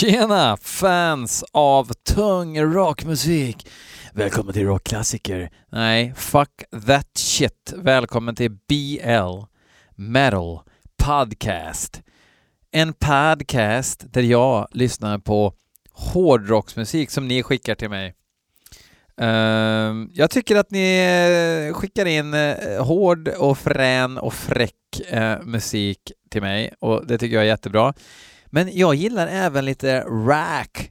Tjena fans av tung rockmusik! Välkommen till rockklassiker. Nej, fuck that shit. Välkommen till BL Metal Podcast. En podcast där jag lyssnar på hårdrocksmusik som ni skickar till mig. Ehm, jag tycker att ni eh, skickar in eh, hård och frän och fräck eh, musik till mig och det tycker jag är jättebra. Men jag gillar även lite rack,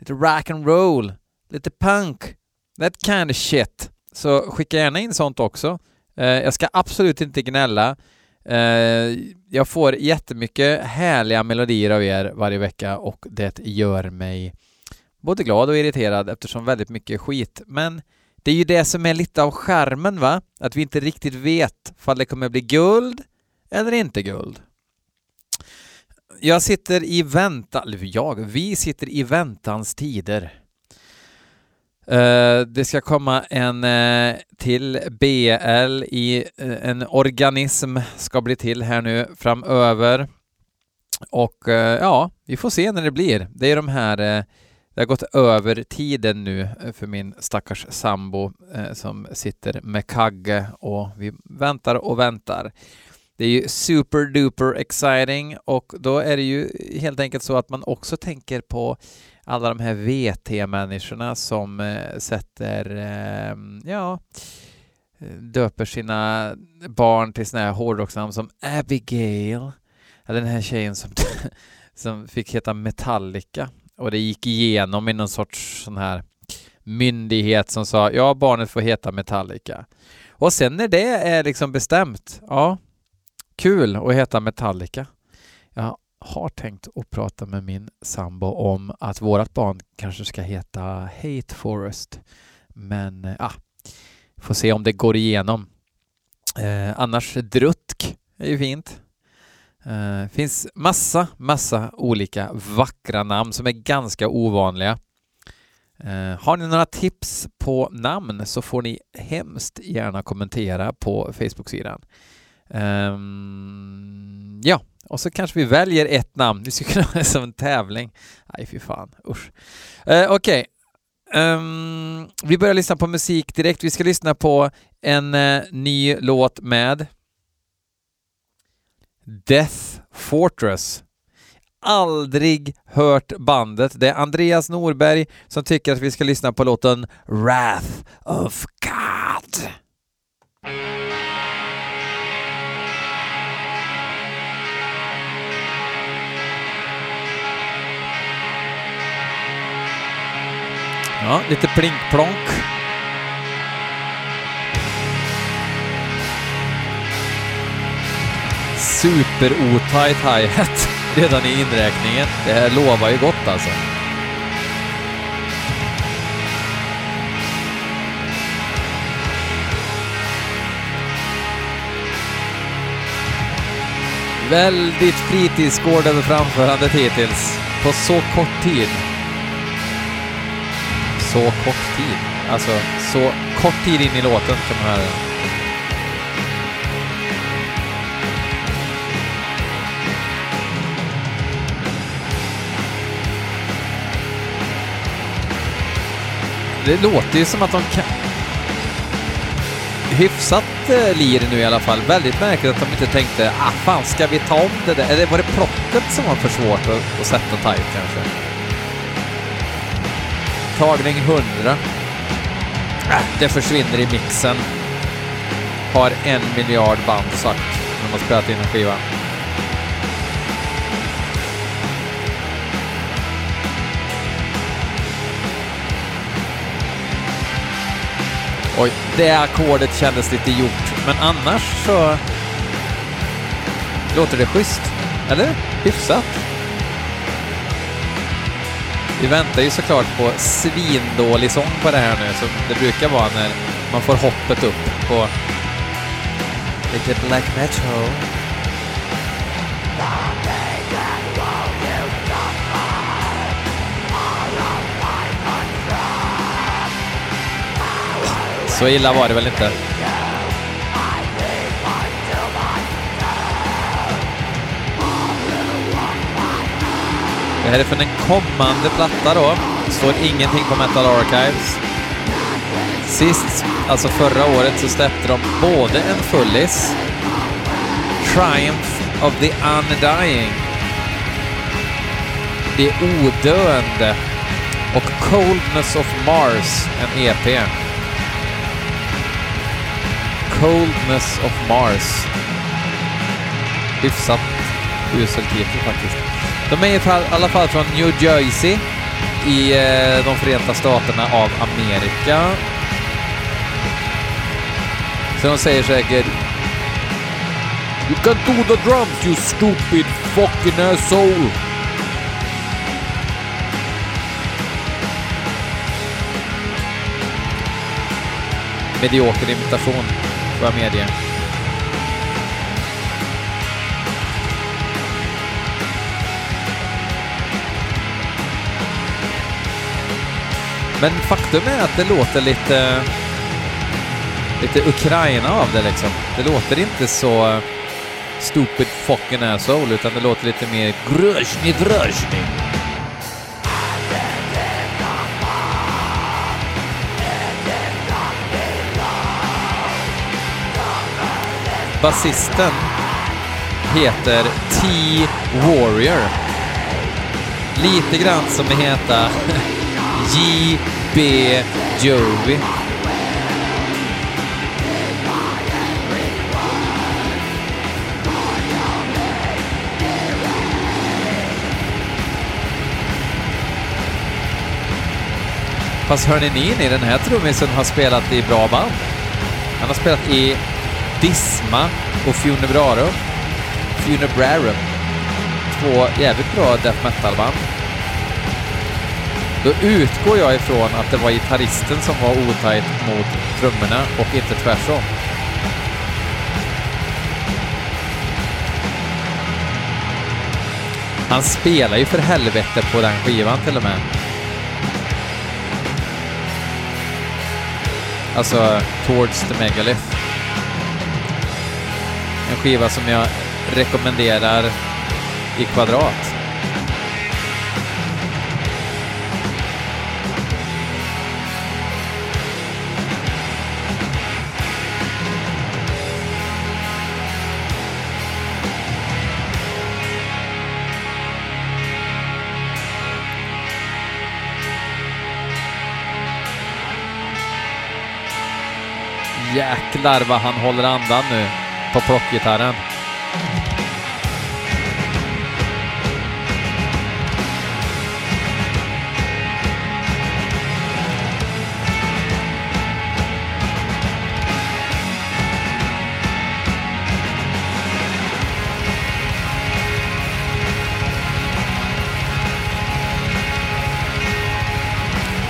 lite rack and roll, lite punk, that kind of shit. Så skicka gärna in sånt också. Eh, jag ska absolut inte gnälla. Eh, jag får jättemycket härliga melodier av er varje vecka och det gör mig både glad och irriterad eftersom väldigt mycket är skit. Men det är ju det som är lite av skärmen va? Att vi inte riktigt vet om det kommer bli guld eller inte guld. Jag sitter i väntan, eller jag, vi sitter i väntans tider. Uh, eh, det ska komma en uh, till BL i uh, en organism ska bli till här nu framöver. Och ja, vi får se när det blir. Det är de här, det har gått över tiden nu för min stackars sambo som sitter med kagge och vi väntar och väntar. Det är ju super duper exciting och då är det ju helt enkelt så att man också tänker på alla de här VT-människorna som eh, sätter, eh, ja, döper sina barn till sådana här hårdrocksnamn som Abigail, eller den här tjejen som, som fick heta Metallica och det gick igenom i någon sorts sån här myndighet som sa ja, barnet får heta Metallica. Och sen när det är liksom bestämt, ja, Kul att heta Metallica. Jag har tänkt att prata med min sambo om att vårt barn kanske ska heta Hate Forest. Men ja, ah, får se om det går igenom. Eh, annars Drutk är ju fint. Eh, finns massa, massa olika vackra namn som är ganska ovanliga. Eh, har ni några tips på namn så får ni hemskt gärna kommentera på Facebook-sidan. Um, ja, och så kanske vi väljer ett namn. Vi skulle kunna ha det som en tävling. Nej, fy fan. Usch. Uh, Okej. Okay. Um, vi börjar lyssna på musik direkt. Vi ska lyssna på en uh, ny låt med Death Fortress. Aldrig hört bandet. Det är Andreas Norberg som tycker att vi ska lyssna på låten Wrath of God. Ja, lite plinkplonk. Super-otajt hi-hat redan i inräkningen. Det här lovar ju gott alltså. Väldigt fritidsgård över framförandet hittills, på så kort tid så kort tid. Alltså, så kort tid in i låten kan man höra Det låter ju som att de kan... Hyfsat eh, lir nu i alla fall. Väldigt märkligt att de inte tänkte, ah fan, ska vi ta om det där? Eller var det plottet som var för svårt att, att sätta tight kanske? Tagning 100. Äh, det försvinner i mixen. Har en miljard band sagt när man spelat in en skiva. Oj, det ackordet kändes lite gjort, men annars så låter det schysst. Eller? Hyfsat. Vi väntar ju såklart på svindålig sång på det här nu, som det brukar vara när man får hoppet upp på lite black metal. Så illa var det väl inte? Det här är från en kommande platta då. Står ingenting på Metal Archives. Sist, alltså förra året, så släppte de både en fullis, Triumph of the Undying, Det odöende och Coldness of Mars, en EP. Coldness of Mars. Hyfsat usel titel faktiskt. De är i alla fall från New Jersey i eh, de Förenta Staterna av Amerika. Så de säger säkert You can do the drums you stupid fucking asshole! Medioker imitation, får jag medge. Men faktum är att det låter lite... Lite Ukraina av det liksom. Det låter inte så eh, stupid fucking asshole, utan det låter lite mer gröjni dröjni. Basisten heter T-Warrior. Lite grann som det heter J.B. Joey. Fast hörni ni, den här trummisen har spelat i bra band. Han har spelat i Disma och Funebrarum. Funebrarum. Två jävligt bra death metal-band. Då utgår jag ifrån att det var gitarristen som var otajt mot trummorna och inte tvärtom. Han spelar ju för helvete på den skivan till och med. Alltså, Towards the Megalith. En skiva som jag rekommenderar i kvadrat. Jäklar vad han håller andan nu på plockgitarren.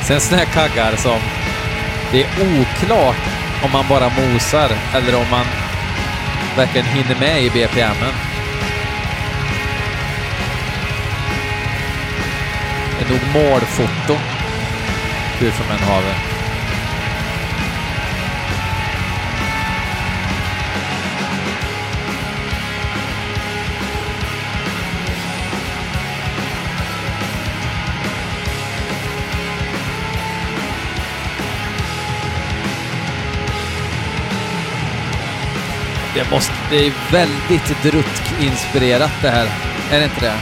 Sen sådana här kaggar som det är oklart om man bara mosar eller om man verkligen hinner med i BPMen. Det är nog målfoto, hur som än det. Måste, det är väldigt Drutk-inspirerat det här. Är det inte det?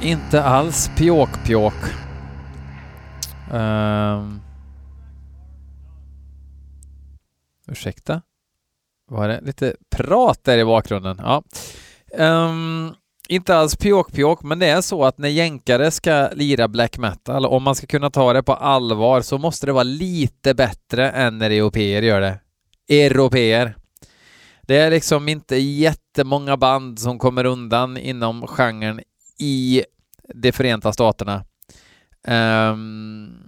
Inte alls pjåk-pjåk. Um. Ursäkta? Var det lite prat där i bakgrunden? Ja. Um, inte alls pjåk-pjåk, men det är så att när jänkare ska lira black metal, om man ska kunna ta det på allvar, så måste det vara lite bättre än när europeer gör det. Europeer. Det är liksom inte jättemånga band som kommer undan inom genren i de Förenta Staterna. Um,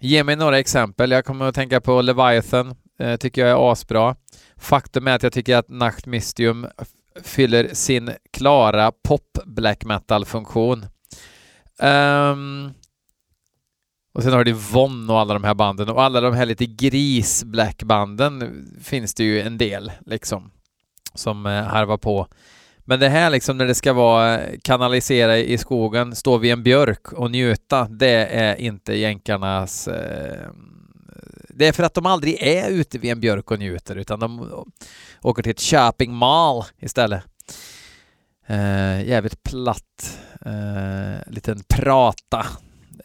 ge mig några exempel. Jag kommer att tänka på Leviathan, eh, tycker jag är asbra. Faktum är att jag tycker att Nacht Mystium fyller sin klara pop black metal-funktion. Um, och sen har du Von och alla de här banden och alla de här lite gris black-banden finns det ju en del liksom som eh, harvar på. Men det här liksom när det ska vara eh, kanalisera i skogen, stå vid en björk och njuta, det är inte jänkarnas... Eh, det är för att de aldrig är ute vid en björk och njuter utan de åker till ett shopping mall istället. Uh, jävligt platt uh, liten prata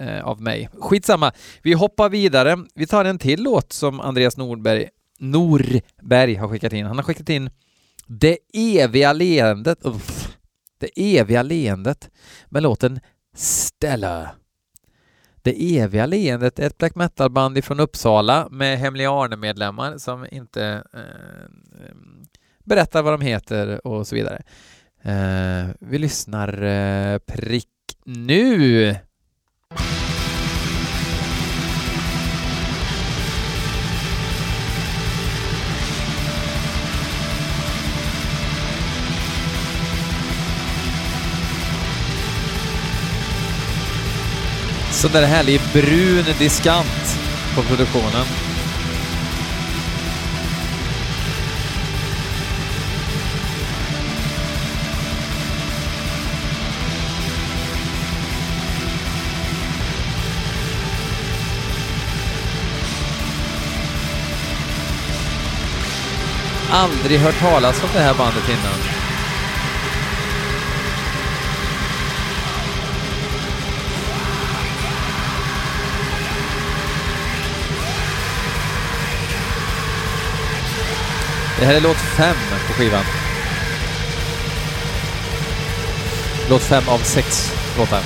uh, av mig. Skitsamma, vi hoppar vidare. Vi tar en till låt som Andreas Nordberg, Norberg har skickat in. Han har skickat in Det eviga leendet, uff, Det eviga leendet med låten Stella. Det eviga leendet är ett black metal-band ifrån Uppsala med Hemliga Arne-medlemmar som inte eh, berättar vad de heter och så vidare. Eh, vi lyssnar eh, prick nu. Sån där härlig brun diskant på produktionen. Aldrig hört talas om det här bandet innan. Det här är låt fem på skivan. Låt fem av sex låtar.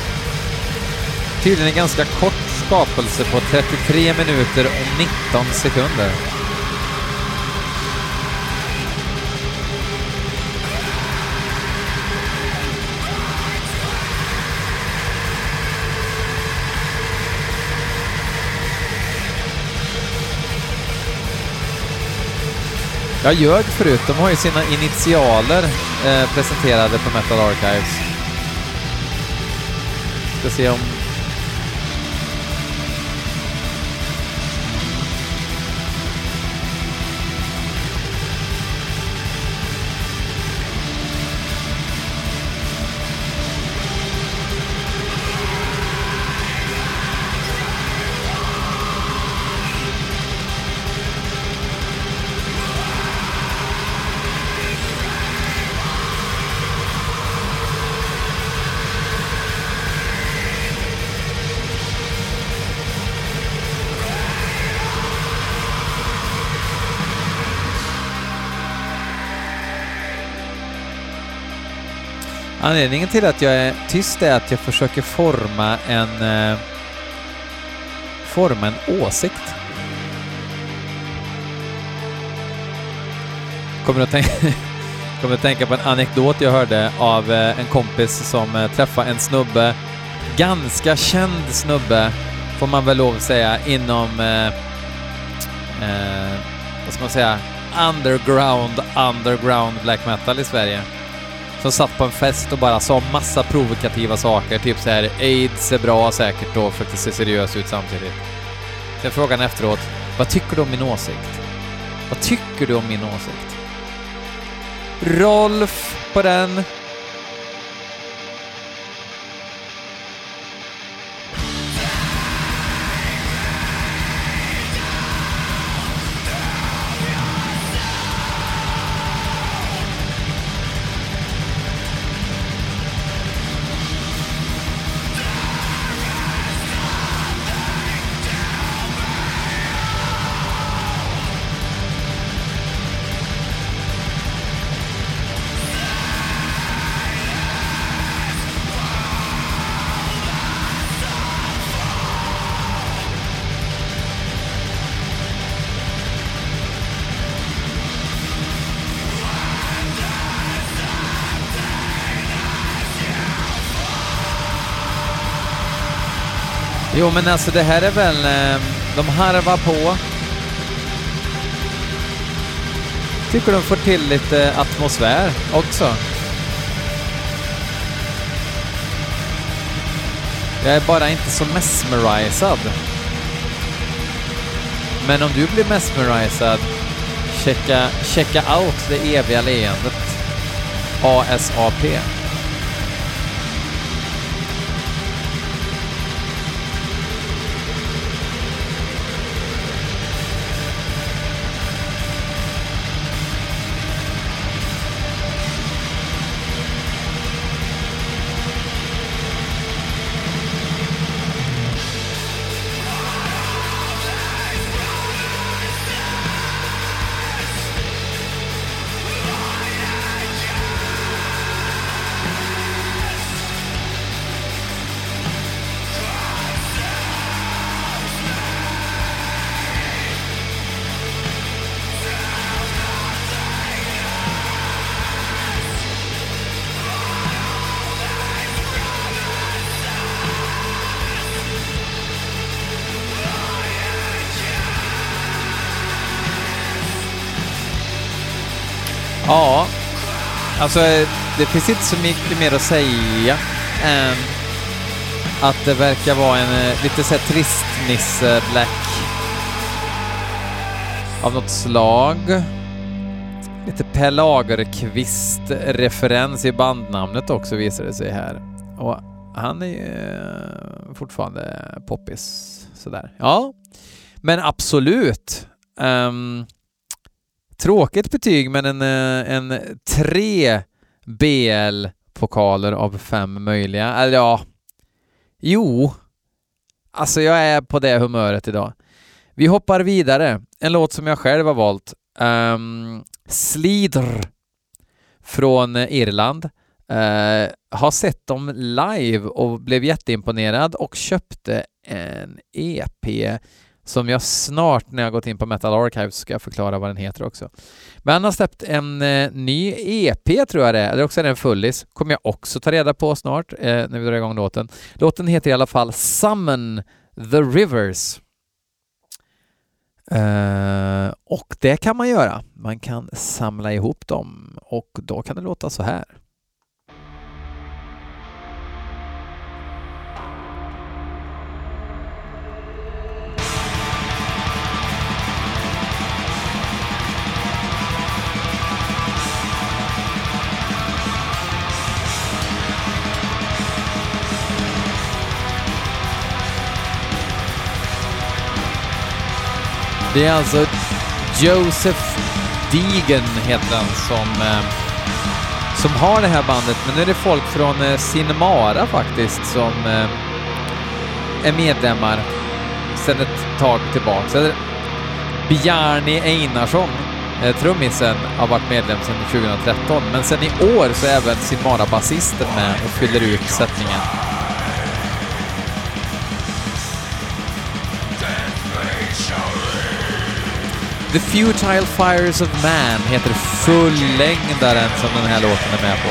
Tydligen en ganska kort skapelse på 33 minuter och 19 sekunder. Jag ljög förut, de har ju sina initialer eh, presenterade på Metal Archives. Ska se om... Anledningen till att jag är tyst är att jag försöker forma en... Eh, forma en åsikt. Kommer att, tänka, kommer att tänka på en anekdot jag hörde av eh, en kompis som eh, träffade en snubbe, ganska känd snubbe, får man väl lov att säga, inom... Eh, eh, vad ska man säga? Underground, underground black metal i Sverige som satt på en fest och bara sa massa provokativa saker, typ så här aids är bra säkert då för att det ser seriöst ut samtidigt. Sen frågade han efteråt, vad tycker du om min åsikt? Vad tycker du om min åsikt? Rolf på den. Jo, men alltså det här är väl... Ehm, de harvar på. Tycker de får till lite atmosfär också. Jag är bara inte så mesmerizad. Men om du blir mesmerizad, checka, checka out det eviga leendet. ASAP. Ja, alltså det finns inte så mycket mer att säga än att det verkar vara en eh, lite så här trist nisse black av något slag. Lite Per Lagerkvist-referens i bandnamnet också visar det sig här. Och han är ju eh, fortfarande poppis sådär. Ja, men absolut. Um, Tråkigt betyg, men en, eh, en tre BL-pokaler av fem möjliga. Eller ja, jo. Alltså jag är på det humöret idag. Vi hoppar vidare. En låt som jag själv har valt. Um, Slidr från Irland. Uh, har sett dem live och blev jätteimponerad och köpte en EP som jag snart när jag gått in på Metal Archives ska förklara vad den heter också. Men han har släppt en eh, ny EP tror jag det är, eller också är det en fullis. kommer jag också ta reda på snart eh, när vi drar igång låten. Låten heter i alla fall Summon the Rivers. Eh, och det kan man göra. Man kan samla ihop dem och då kan det låta så här. Det är alltså Joseph Deegan heter han som, eh, som har det här bandet, men nu är det folk från eh, Cinemara faktiskt som eh, är medlemmar sedan ett tag tillbaka. Bjarni Einarsson, eh, trummisen, har varit medlem sedan 2013, men sedan i år så är även Cinemara-basisten med och fyller ut sättningen. The Futile Fires of Man heter fullängdaren som den här låten är med på.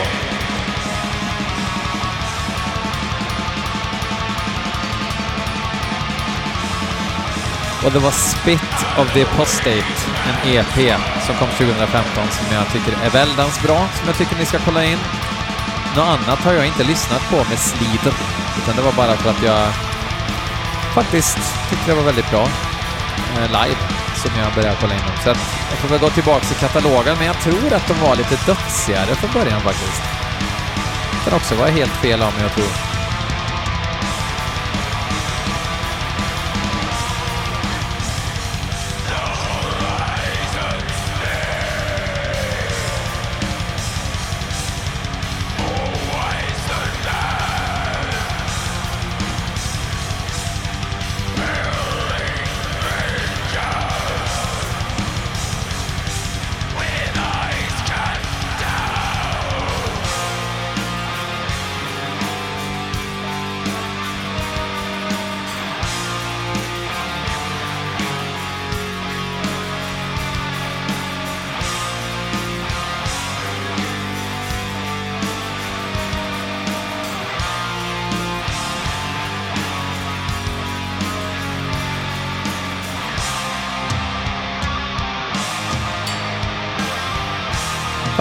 Och det var Spit of the Apostate, en EP som kom 2015 som jag tycker är väldans bra, som jag tycker ni ska kolla in. Något annat har jag inte lyssnat på med sliten, utan det var bara för att jag faktiskt tyckte det var väldigt bra eh, live som jag började kolla in dem. Så jag får väl gå tillbaka till katalogen, men jag tror att de var lite dödsigare från början faktiskt. Det kan också vara helt fel av mig att tro.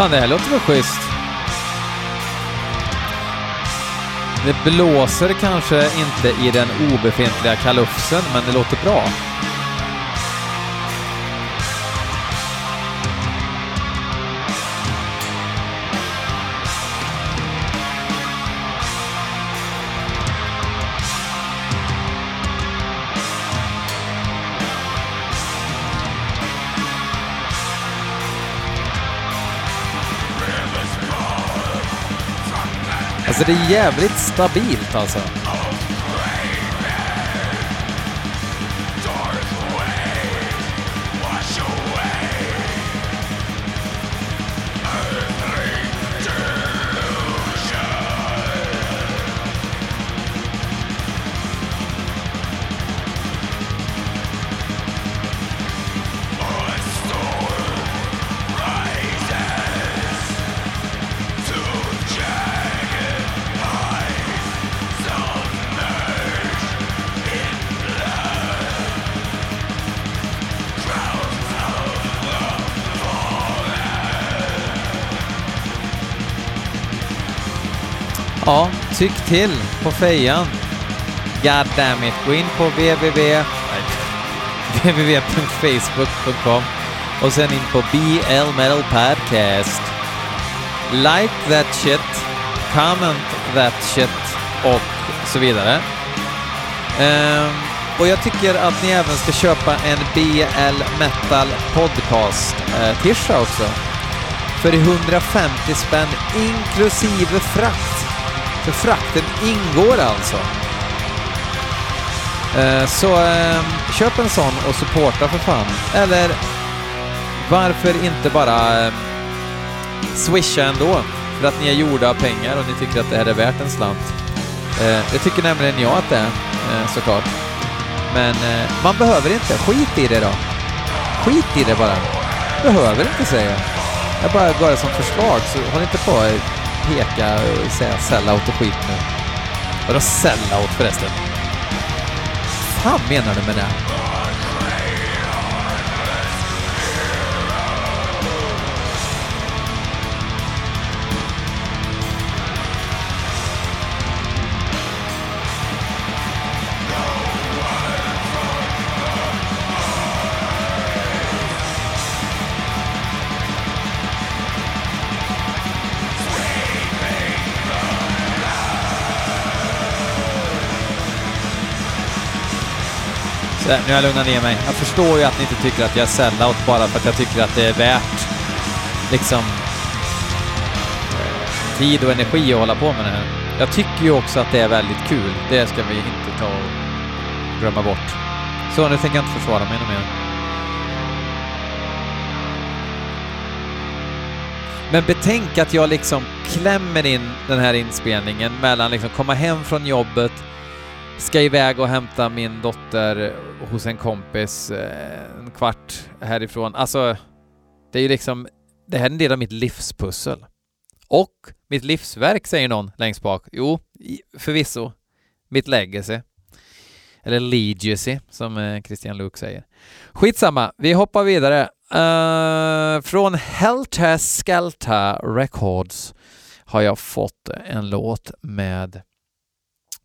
Fan, det här låter väl schysst. Det blåser kanske inte i den obefintliga kalufsen, men det låter bra. Så det är jävligt stabilt alltså. Ja, tyck till på fejan. God damn it. Gå in på www... www.facebook.com och sen in på BL Metal Podcast. Like that shit, comment that shit och så vidare. Um, och jag tycker att ni även ska köpa en BL Metal Podcast eh, tisha också. För 150 spänn inklusive frakt. För frakten ingår alltså. Eh, så ehm, köp en sån och supporta för fan. Eller varför inte bara ehm, swisha ändå? För att ni är gjorda av pengar och ni tycker att det här är värt en slant. Eh, det tycker nämligen jag att det är, eh, såklart. Men man behöver inte. Skit i det då. Skit i det bara. Behöver inte säga. Jag bara gav det som förslag, så håll inte på peka och säga sellout och skit nu. Vadå sellout förresten? fan menar du med det? Där, nu har jag lugnat ner mig. Jag förstår ju att ni inte tycker att jag är sellout bara för att jag tycker att det är värt liksom tid och energi att hålla på med det här. Jag tycker ju också att det är väldigt kul. Det ska vi inte ta och glömma bort. Så nu tänker jag inte försvara mig mer. Men betänk att jag liksom klämmer in den här inspelningen mellan liksom komma hem från jobbet, ska iväg och hämta min dotter hos en kompis eh, en kvart härifrån. Alltså, det är ju liksom, det här är en del av mitt livspussel. Och mitt livsverk, säger någon längst bak. Jo, förvisso. Mitt legacy. Eller legacy, som eh, Christian Luuk säger. Skitsamma, vi hoppar vidare. Uh, från Helter Skelta Records har jag fått en låt med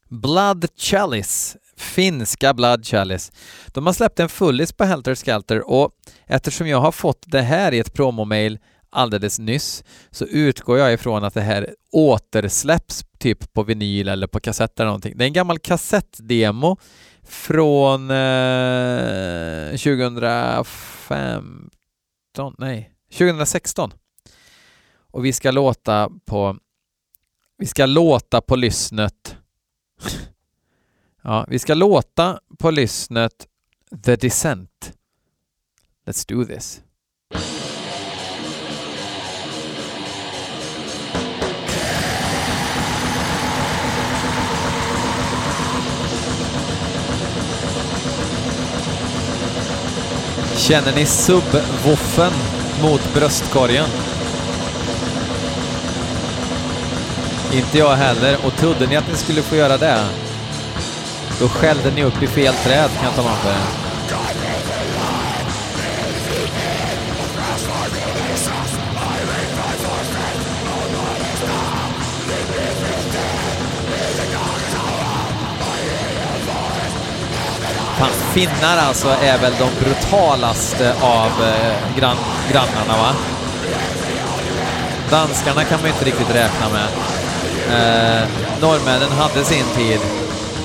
Blood Chalice, finska Blood Chalice. De har släppt en fullis på Helter Skelter och eftersom jag har fått det här i ett promomail alldeles nyss så utgår jag ifrån att det här återsläpps typ på vinyl eller på kassett eller någonting. Det är en gammal kassettdemo från eh, 2015, nej, 2016. Och vi ska låta på vi ska låta på lyssnet Ja, vi ska låta på lyssnet The Descent. Let's do this. Känner ni subwoofen mot bröstkorgen? Inte jag heller. Och trodde ni att ni skulle få göra det, då skällde ni upp i fel träd kan jag tala om för er. Fan, finnar alltså är väl de brutalaste av eh, grann, grannarna va? Danskarna kan man inte riktigt räkna med. Eh, norrmännen hade sin tid.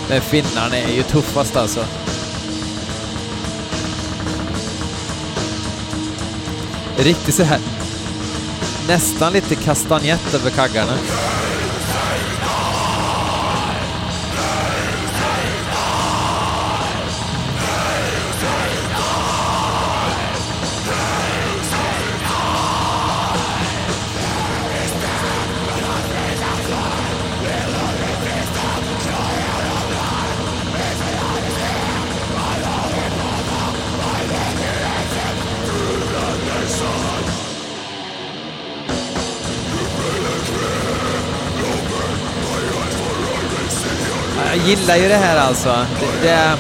Men finnarna är ju tuffast alltså. Riktigt så här nästan lite kastanjett över kaggarna. Gillar ju det här alltså. Det, det,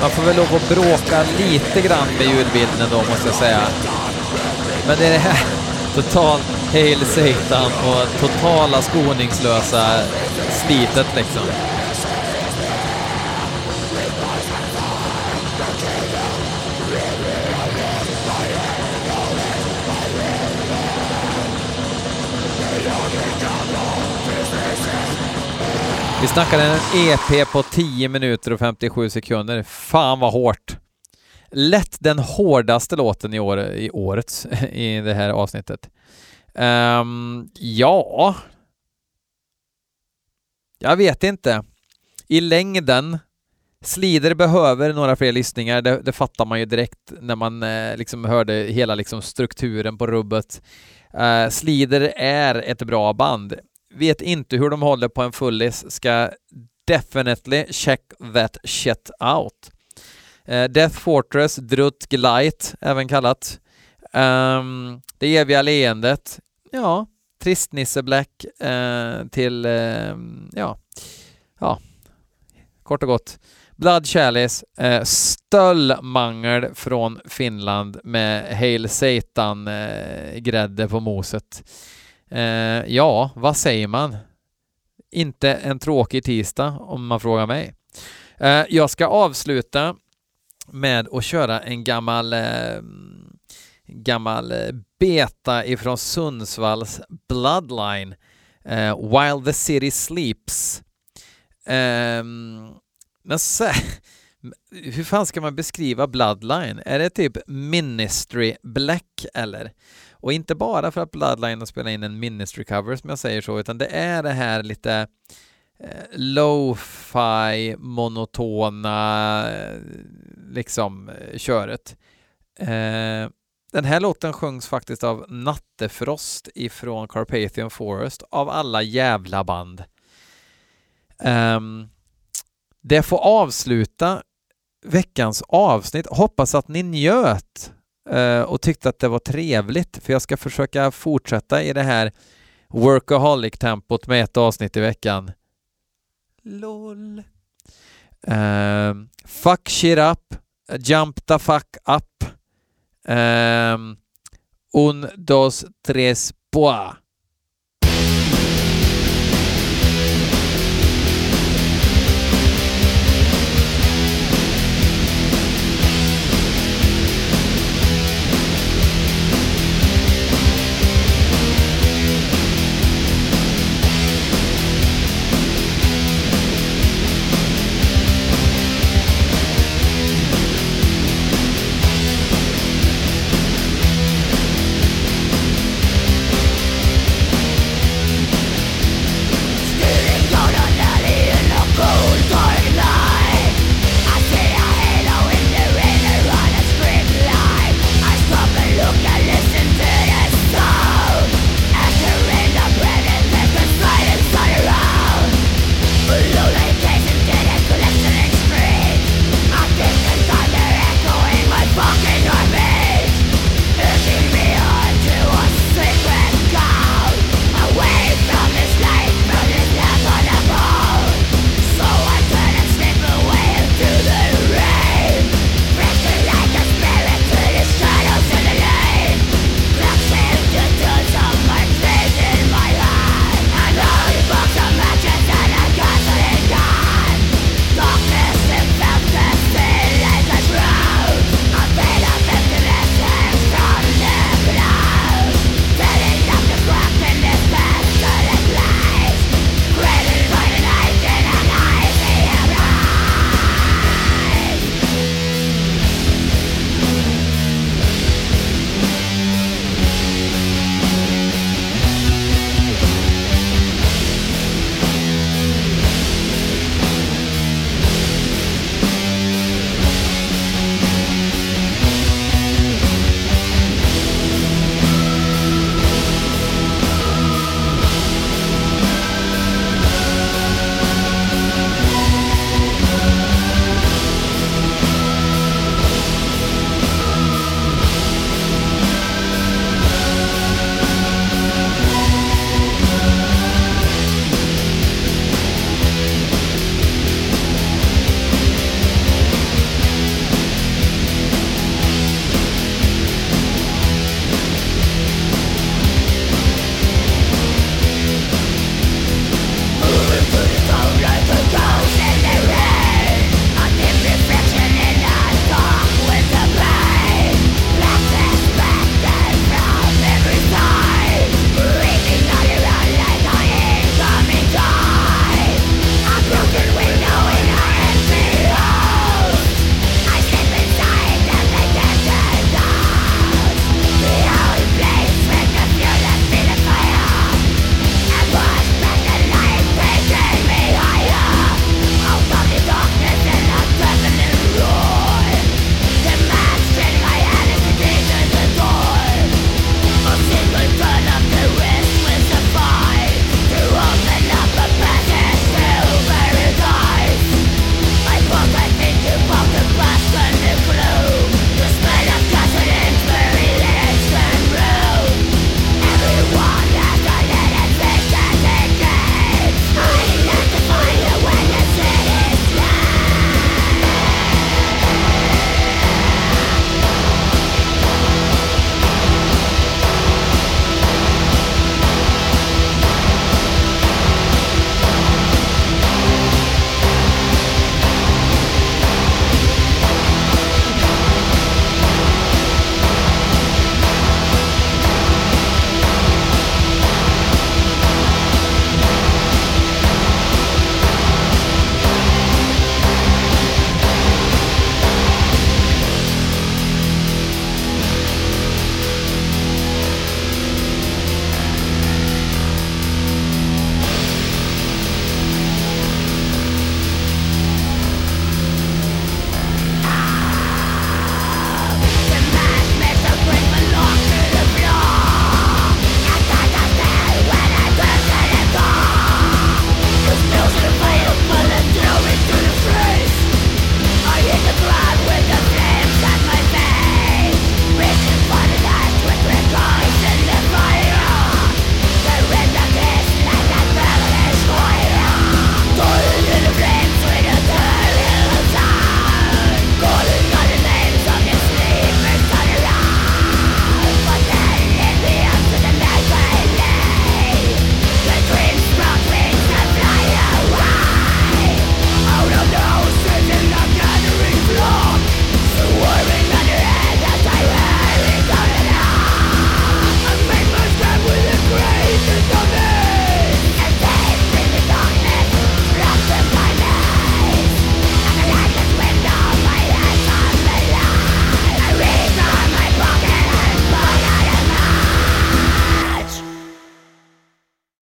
man får väl lov att bråka lite grann med ljudbilden då måste jag säga. Men det är det här totalt Hail Satan och totala skoningslösa slitet liksom. Vi snackade en EP på 10 minuter och 57 sekunder. Fan vad hårt! Lätt den hårdaste låten i, år, i årets, i det här avsnittet. Um, ja... Jag vet inte. I längden, Slider behöver några fler lyssningar, det, det fattar man ju direkt när man eh, liksom hörde hela liksom strukturen på rubbet. Uh, Slider är ett bra band vet inte hur de håller på en fullis, ska definitely check that shit out. Uh, Death Fortress, Drutt Glide, även kallat. Um, det eviga leendet, ja, Tristnisse Black uh, eh, till, uh, ja, ja, kort och gott. Blood Chalice, uh, Stöllmangel från Finland med Hail Satan-grädde på moset. Eh, ja, vad säger man? Inte en tråkig tisdag om man frågar mig. Eh, jag ska avsluta med att köra en gammal eh, gammal eh, beta ifrån Sundsvalls Bloodline eh, While the City Sleeps. Eh, men så, hur fan ska man beskriva Bloodline? Är det typ Ministry Black eller? Och inte bara för att Bloodline har spelat in en Ministry cover som jag säger så, utan det är det här lite eh, lo-fi, monotona, eh, liksom eh, köret. Eh, den här låten sjungs faktiskt av Nattefrost ifrån Carpathian Forest av alla jävla band. Um, det får avsluta veckans avsnitt. Hoppas att ni njöt och tyckte att det var trevligt för jag ska försöka fortsätta i det här workaholic-tempot med ett avsnitt i veckan. LOL. Uh, fuck shit up. Jump the fuck up. Uh, un, dos, tres, boa.